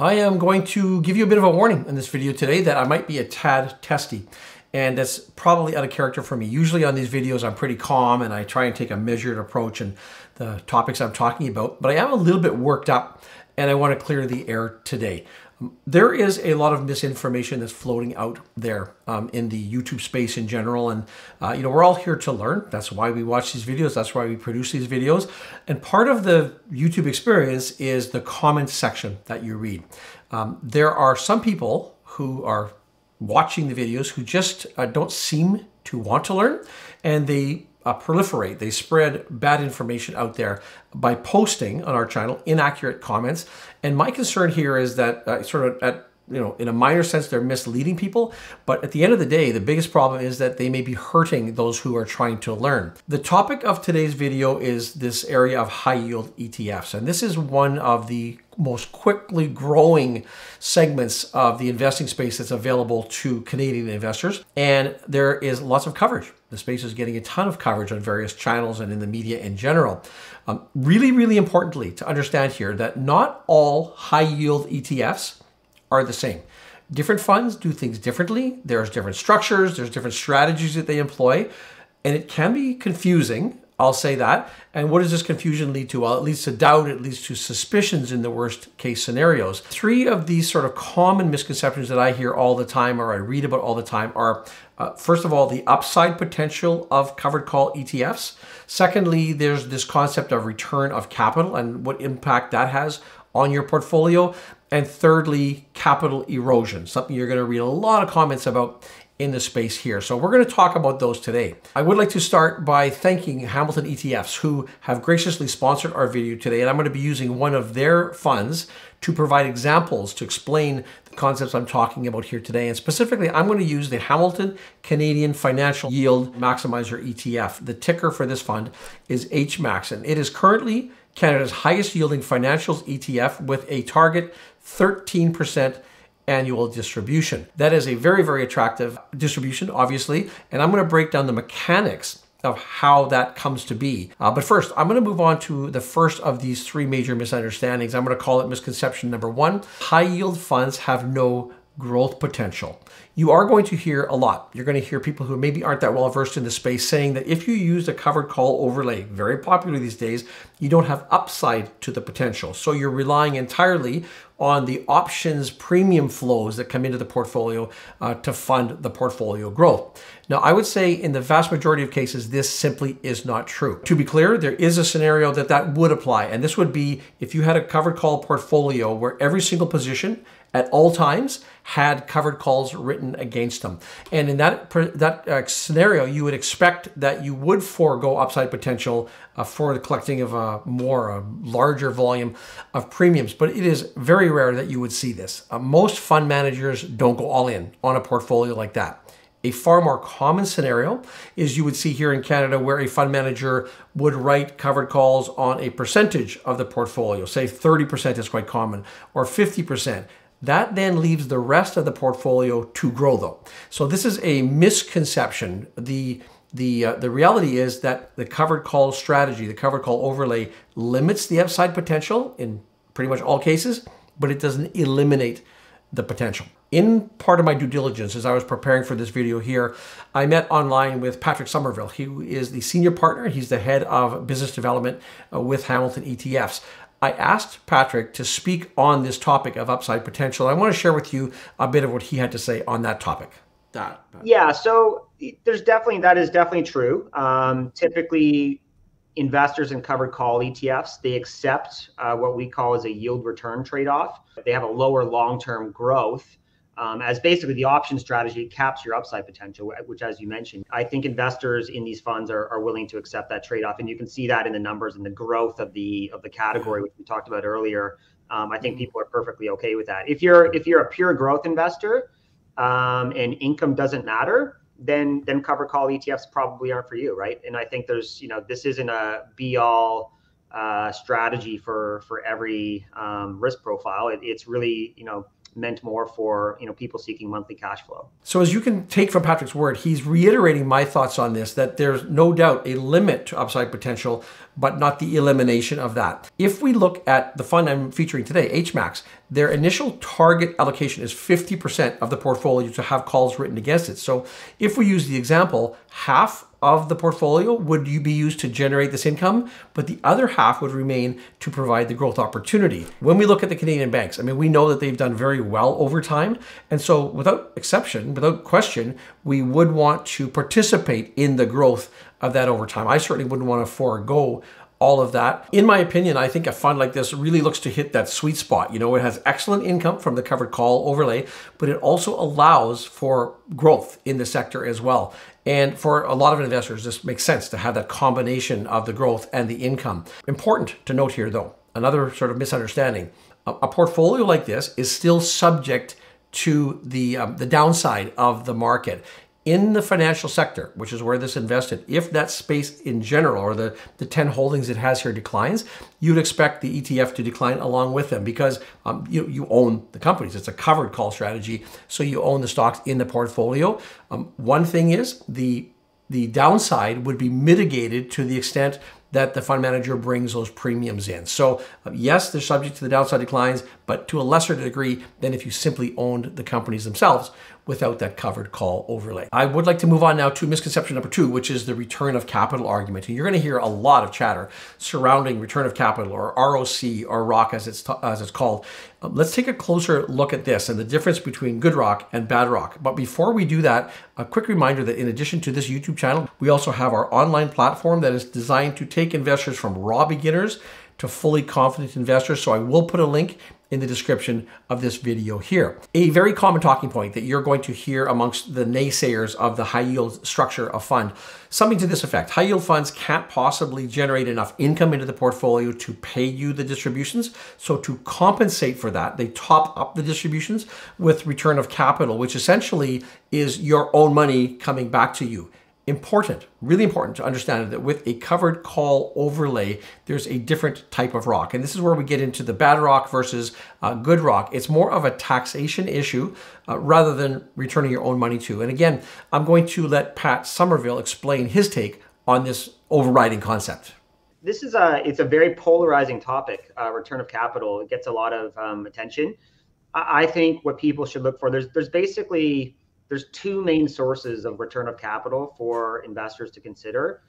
I am going to give you a bit of a warning in this video today that I might be a tad testy. And that's probably out of character for me. Usually on these videos, I'm pretty calm and I try and take a measured approach in the topics I'm talking about. But I am a little bit worked up and I want to clear the air today. There is a lot of misinformation that's floating out there um, in the YouTube space in general. And, uh, you know, we're all here to learn. That's why we watch these videos. That's why we produce these videos. And part of the YouTube experience is the comment section that you read. Um, there are some people who are watching the videos who just uh, don't seem to want to learn and they uh, proliferate. They spread bad information out there by posting on our channel inaccurate comments. And my concern here is that uh, sort of at you know, in a minor sense, they're misleading people. But at the end of the day, the biggest problem is that they may be hurting those who are trying to learn. The topic of today's video is this area of high yield ETFs. And this is one of the most quickly growing segments of the investing space that's available to Canadian investors. And there is lots of coverage. The space is getting a ton of coverage on various channels and in the media in general. Um, really, really importantly to understand here that not all high yield ETFs are the same. Different funds do things differently. There's different structures, there's different strategies that they employ, and it can be confusing I'll say that. And what does this confusion lead to? Well, it leads to doubt, it leads to suspicions in the worst case scenarios. Three of these sort of common misconceptions that I hear all the time or I read about all the time are uh, first of all, the upside potential of covered call ETFs. Secondly, there's this concept of return of capital and what impact that has on your portfolio. And thirdly, capital erosion, something you're going to read a lot of comments about in the space here. So we're going to talk about those today. I would like to start by thanking Hamilton ETFs who have graciously sponsored our video today. And I'm going to be using one of their funds to provide examples to explain the concepts I'm talking about here today. And specifically, I'm going to use the Hamilton Canadian Financial Yield Maximizer ETF. The ticker for this fund is HMAX, and it is currently Canada's highest yielding financials ETF with a target 13% annual distribution. That is a very, very attractive distribution, obviously, and I'm going to break down the mechanics of how that comes to be. Uh, but first, I'm going to move on to the first of these three major misunderstandings. I'm going to call it misconception number one. High yield funds have no growth potential. You are going to hear a lot. You're going to hear people who maybe aren't that well versed in the space saying that if you use a covered call overlay, very popular these days, you don't have upside to the potential. So you're relying entirely on the options premium flows that come into the portfolio uh, to fund the portfolio growth. Now, I would say in the vast majority of cases, this simply is not true. To be clear, there is a scenario that that would apply, and this would be if you had a covered call portfolio where every single position at all times had covered calls written against them. And in that, that uh, scenario, you would expect that you would forego upside potential uh, for the collecting of a more, a larger volume of premiums. But it is very rare that you would see this. Uh, most fund managers don't go all in on a portfolio like that. A far more common scenario is you would see here in Canada where a fund manager would write covered calls on a percentage of the portfolio. Say 30% is quite common or 50%. That then leaves the rest of the portfolio to grow though. So this is a misconception. The the, uh, the reality is that the covered call strategy, the covered call overlay limits the upside potential in pretty much all cases, but it doesn't eliminate the potential. In part of my due diligence, as I was preparing for this video here, I met online with Patrick Somerville. He is the senior partner. He's the head of business development uh, with Hamilton ETFs. I asked Patrick to speak on this topic of upside potential. I want to share with you a bit of what he had to say on that topic. That, yeah, so there's definitely that is definitely true. Um, typically, investors in covered call ETFs they accept uh, what we call as a yield return trade off. They have a lower long term growth um, as basically the option strategy caps your upside potential, which, as you mentioned, I think investors in these funds are, are willing to accept that trade off, and you can see that in the numbers and the growth of the of the category, which we talked about earlier. Um, I think people are perfectly okay with that. If you're if you're a pure growth investor um, and income doesn't matter, then then cover call ETFs probably aren't for you, right? And I think there's you know this isn't a be all uh, strategy for for every um, risk profile. It, it's really you know meant more for you know people seeking monthly cash flow. So as you can take from Patrick's word, he's reiterating my thoughts on this that there's no doubt a limit to upside potential, but not the elimination of that. If we look at the fund I'm featuring today, HMAX, their initial target allocation is 50% of the portfolio to have calls written against it. So if we use the example, half of the portfolio would you be used to generate this income, but the other half would remain to provide the growth opportunity. When we look at the Canadian banks, I mean, we know that they've done very well over time. And so without exception, without question, we would want to participate in the growth of that over time. I certainly wouldn't want to forego all of that. In my opinion, I think a fund like this really looks to hit that sweet spot. You know, it has excellent income from the covered call overlay, but it also allows for growth in the sector as well. And for a lot of investors, this makes sense to have that combination of the growth and the income. Important to note here, though, another sort of misunderstanding. A, portfolio like this is still subject to the, um, the downside of the market in the financial sector, which is where this invested, if that space in general or the, the 10 holdings it has here declines, you'd expect the ETF to decline along with them because um, you, you own the companies. It's a covered call strategy, so you own the stocks in the portfolio. Um, one thing is the the downside would be mitigated to the extent that the fund manager brings those premiums in. So uh, yes, they're subject to the downside declines, but to a lesser degree than if you simply owned the companies themselves without that covered call overlay. I would like to move on now to misconception number two, which is the return of capital argument. And you're going to hear a lot of chatter surrounding return of capital or ROC or ROC as it's, as it's called. Um, let's take a closer look at this and the difference between good rock and bad rock. But before we do that, a quick reminder that in addition to this YouTube channel, we also have our online platform that is designed to take investors from raw beginners to fully confident investors. So I will put a link in the description of this video here. A very common talking point that you're going to hear amongst the naysayers of the high yield structure of fund, something to this effect. High yield funds can't possibly generate enough income into the portfolio to pay you the distributions. So to compensate for that, they top up the distributions with return of capital, which essentially is your own money coming back to you important, really important to understand that with a covered call overlay, there's a different type of rock. And this is where we get into the bad rock versus uh, good rock. It's more of a taxation issue uh, rather than returning your own money to. And again, I'm going to let Pat Somerville explain his take on this overriding concept. This is a, it's a very polarizing topic, uh, return of capital. It gets a lot of um, attention. I, I think what people should look for, there's, there's basically, there's two main sources of return of capital for investors to consider.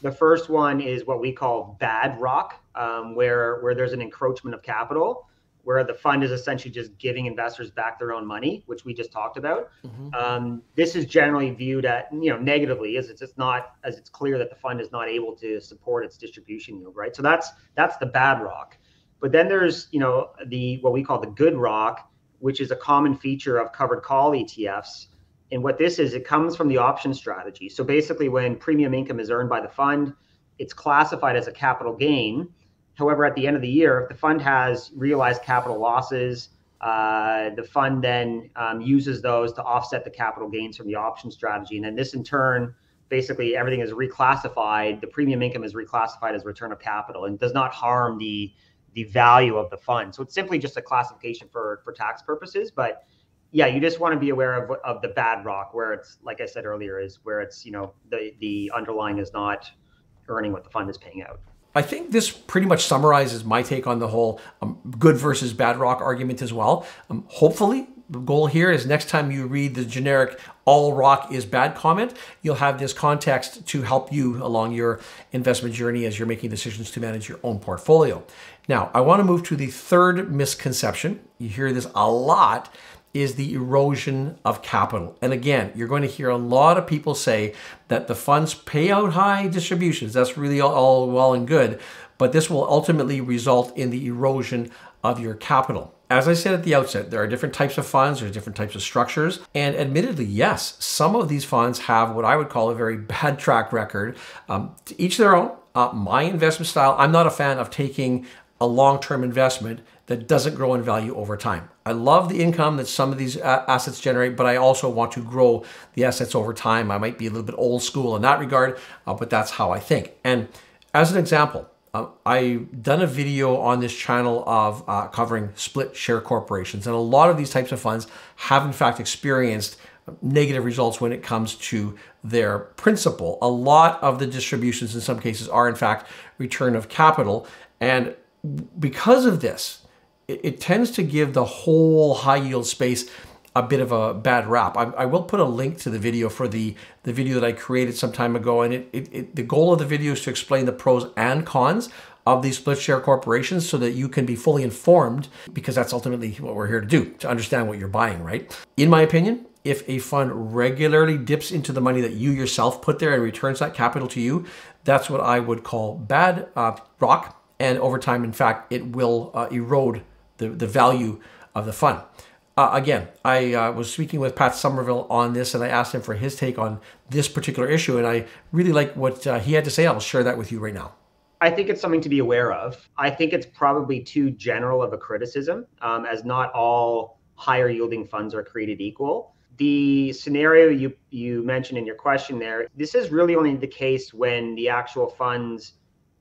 The first one is what we call bad rock, um, where where there's an encroachment of capital, where the fund is essentially just giving investors back their own money, which we just talked about. Mm-hmm. Um, this is generally viewed at you know negatively, as it's just not as it's clear that the fund is not able to support its distribution yield, right? So that's that's the bad rock. But then there's you know the what we call the good rock, which is a common feature of covered call ETFs and what this is, it comes from the option strategy. So basically, when premium income is earned by the fund, it's classified as a capital gain. However, at the end of the year, if the fund has realized capital losses, uh, the fund then um, uses those to offset the capital gains from the option strategy. And then this, in turn, basically everything is reclassified. The premium income is reclassified as return of capital and does not harm the the value of the fund. So it's simply just a classification for for tax purposes, but yeah, you just want to be aware of of the bad rock where it's like I said earlier is where it's you know the the underlying is not earning what the fund is paying out. I think this pretty much summarizes my take on the whole um, good versus bad rock argument as well. Um, hopefully, the goal here is next time you read the generic all rock is bad comment, you'll have this context to help you along your investment journey as you're making decisions to manage your own portfolio. Now, I want to move to the third misconception. You hear this a lot is the erosion of capital. And again, you're going to hear a lot of people say that the funds pay out high distributions. That's really all well and good, but this will ultimately result in the erosion of your capital. As I said at the outset, there are different types of funds, there's different types of structures, and admittedly, yes, some of these funds have what I would call a very bad track record. Um, to each their own. Uh, my investment style, I'm not a fan of taking a long-term investment that doesn't grow in value over time. I love the income that some of these assets generate, but I also want to grow the assets over time. I might be a little bit old school in that regard, uh, but that's how I think. And as an example, uh, I've done a video on this channel of uh, covering split share corporations, and a lot of these types of funds have in fact experienced negative results when it comes to their principal. A lot of the distributions in some cases are in fact return of capital, and because of this, it, it tends to give the whole high yield space a bit of a bad rap. I, I, will put a link to the video for the, the video that I created some time ago. And it, it, it, the goal of the video is to explain the pros and cons of these split share corporations so that you can be fully informed because that's ultimately what we're here to do, to understand what you're buying, right? In my opinion, if a fund regularly dips into the money that you yourself put there and returns that capital to you, that's what I would call bad uh, rock. And over time, in fact, it will uh, erode the, the value of the fund. Uh, again, I uh, was speaking with Pat Somerville on this, and I asked him for his take on this particular issue, and I really like what uh, he had to say. I'll share that with you right now. I think it's something to be aware of. I think it's probably too general of a criticism, um, as not all higher yielding funds are created equal. The scenario you you mentioned in your question there, this is really only the case when the actual funds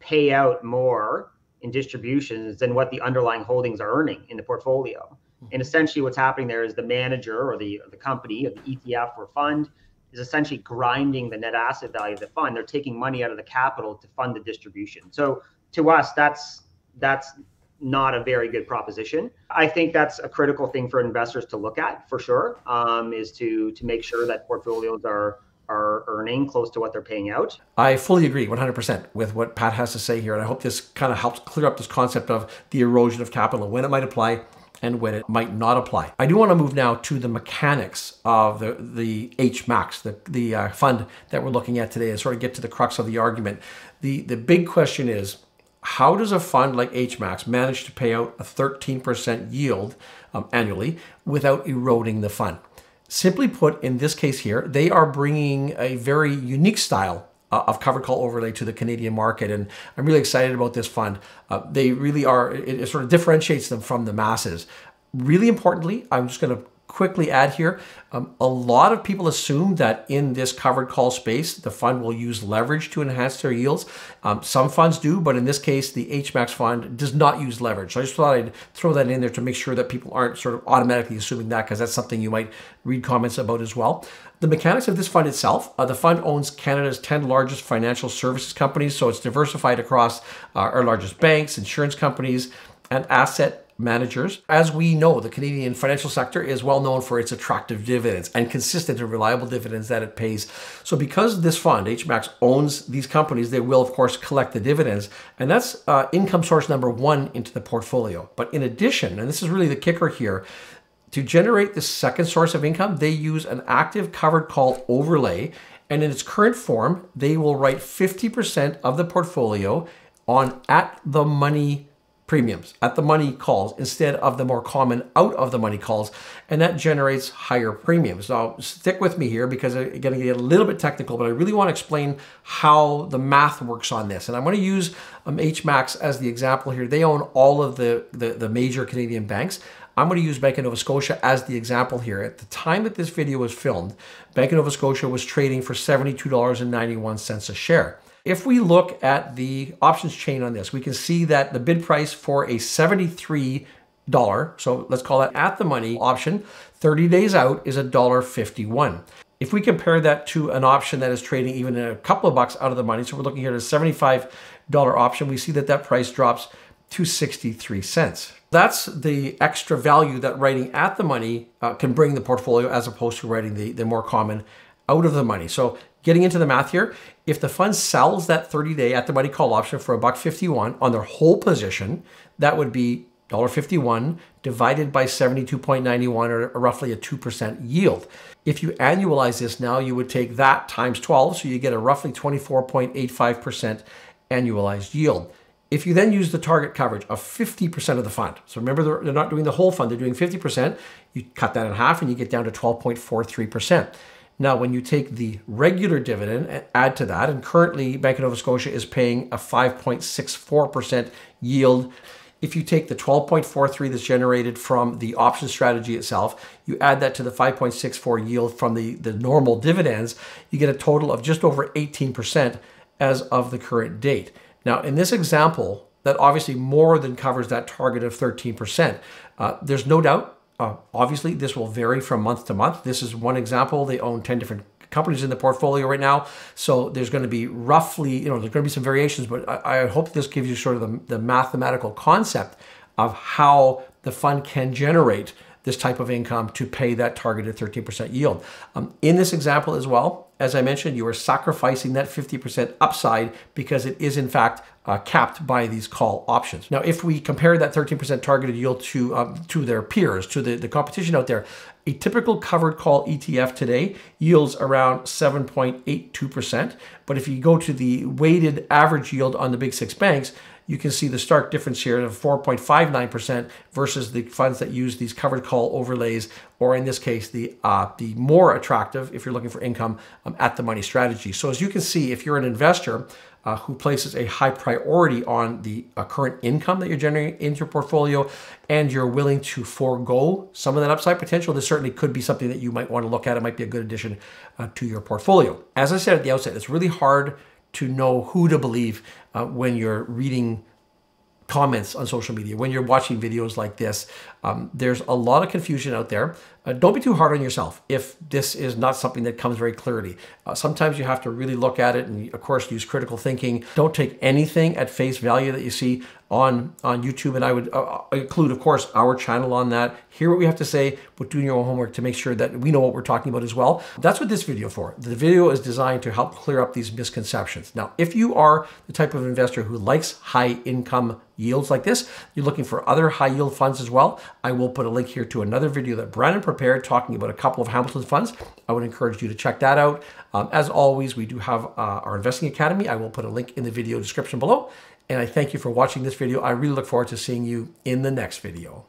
pay out more in distributions than what the underlying holdings are earning in the portfolio. And essentially, what's happening there is the manager or the the company or the ETF or fund is essentially grinding the net asset value of the fund. They're taking money out of the capital to fund the distribution. So to us, that's that's not a very good proposition. I think that's a critical thing for investors to look at for sure. Um, is to to make sure that portfolios are are earning close to what they're paying out. I fully agree 100% with what Pat has to say here. And I hope this kind of helps clear up this concept of the erosion of capital, when it might apply, and when it might not apply. I do want to move now to the mechanics of the, the HMAX, the, the uh, fund that we're looking at today, and sort of get to the crux of the argument. The, the big question is, how does a fund like HMAX manage to pay out a 13% yield um, annually without eroding the fund? Simply put, in this case here, they are bringing a very unique style uh, of covered call overlay to the Canadian market. And I'm really excited about this fund. Uh, they really are, it, it, sort of differentiates them from the masses. Really importantly, I'm just going to quickly add here, um, a lot of people assume that in this covered call space, the fund will use leverage to enhance their yields. Um, some funds do, but in this case, the HMAX fund does not use leverage. So I just thought I'd throw that in there to make sure that people aren't sort of automatically assuming that because that's something you might read comments about as well. The mechanics of this fund itself, uh, the fund owns Canada's 10 largest financial services companies, so it's diversified across uh, our largest banks, insurance companies, and asset managers. As we know, the Canadian financial sector is well known for its attractive dividends and consistent and reliable dividends that it pays. So because this fund, HMAX, owns these companies, they will, of course, collect the dividends. And that's uh, income source number one into the portfolio. But in addition, and this is really the kicker here, to generate the second source of income, they use an active covered call overlay. And in its current form, they will write 50% of the portfolio on at the money premiums at the money calls instead of the more common out of the money calls and that generates higher premiums now stick with me here because i'm going to get a little bit technical but i really want to explain how the math works on this and i'm going to use um, hmax as the example here they own all of the, the, the major canadian banks I'm going to use Bank of Nova Scotia as the example here. At the time that this video was filmed, Bank of Nova Scotia was trading for $72.91 a share. If we look at the options chain on this, we can see that the bid price for a 73 dollar, so let's call that at the money option, 30 days out is a dollar 51. If we compare that to an option that is trading even a couple of bucks out of the money, so we're looking here at a $75 option, we see that that price drops to 63 cents. That's the extra value that writing at the money uh, can bring the portfolio as opposed to writing the, the more common out of the money. So getting into the math here, if the fund sells that 30-day at the money call option for a buck 51 on their whole position, that would be $1.51 divided by 72.91 or roughly a 2% yield. If you annualize this now, you would take that times 12, so you get a roughly 24.85% annualized yield. If you then use the target coverage of 50% of the fund, so remember they're, they're not doing the whole fund, they're doing 50%, you cut that in half and you get down to 12.43%. Now, when you take the regular dividend and add to that, and currently Bank of Nova Scotia is paying a 5.64% yield. If you take the 12.43 that's generated from the option strategy itself, you add that to the 5.64 yield from the, the normal dividends, you get a total of just over 18% as of the current date. Now, in this example, that obviously more than covers that target of 13%. Uh, there's no doubt uh, obviously, this will vary from month to month. This is one example. They own 10 different companies in the portfolio right now. So there's going to be roughly, you know, there's going to be some variations, but I, I hope this gives you sort of the, the mathematical concept of how the fund can generate this type of income to pay that targeted 13% yield. Um, in this example as well, as I mentioned, you are sacrificing that 50% upside because it is in fact uh, capped by these call options. Now, if we compare that 13% targeted yield to um, to their peers, to the, the competition out there, a typical covered call ETF today yields around 7.82%. But if you go to the weighted average yield on the big six banks, you can see the stark difference here of 4.59% versus the funds that use these covered call overlays, or in this case, the uh, the more attractive if you're looking for income um, at the money strategy. So as you can see, if you're an investor uh, who places a high priority on the uh, current income that you're generating into your portfolio, and you're willing to forego some of that upside potential, this certainly could be something that you might want to look at. It might be a good addition uh, to your portfolio. As I said at the outset, it's really hard to know who to believe uh, when you're reading comments on social media, when you're watching videos like this. Um, there's a lot of confusion out there. Uh, don't be too hard on yourself if this is not something that comes very clearly. Uh, sometimes you have to really look at it and, of course, use critical thinking. Don't take anything at face value that you see on, on YouTube. And I would uh, uh, include, of course, our channel on that. Hear what we have to say, but do your own homework to make sure that we know what we're talking about as well. That's what this video for. The video is designed to help clear up these misconceptions. Now, if you are the type of investor who likes high income yields like this, you're looking for other high yield funds as well, I will put a link here to another video that Brandon prepared talking about a couple of Hamilton funds. I would encourage you to check that out. Um, as always, we do have uh, our Investing Academy. I will put a link in the video description below. And I thank you for watching this video. I really look forward to seeing you in the next video.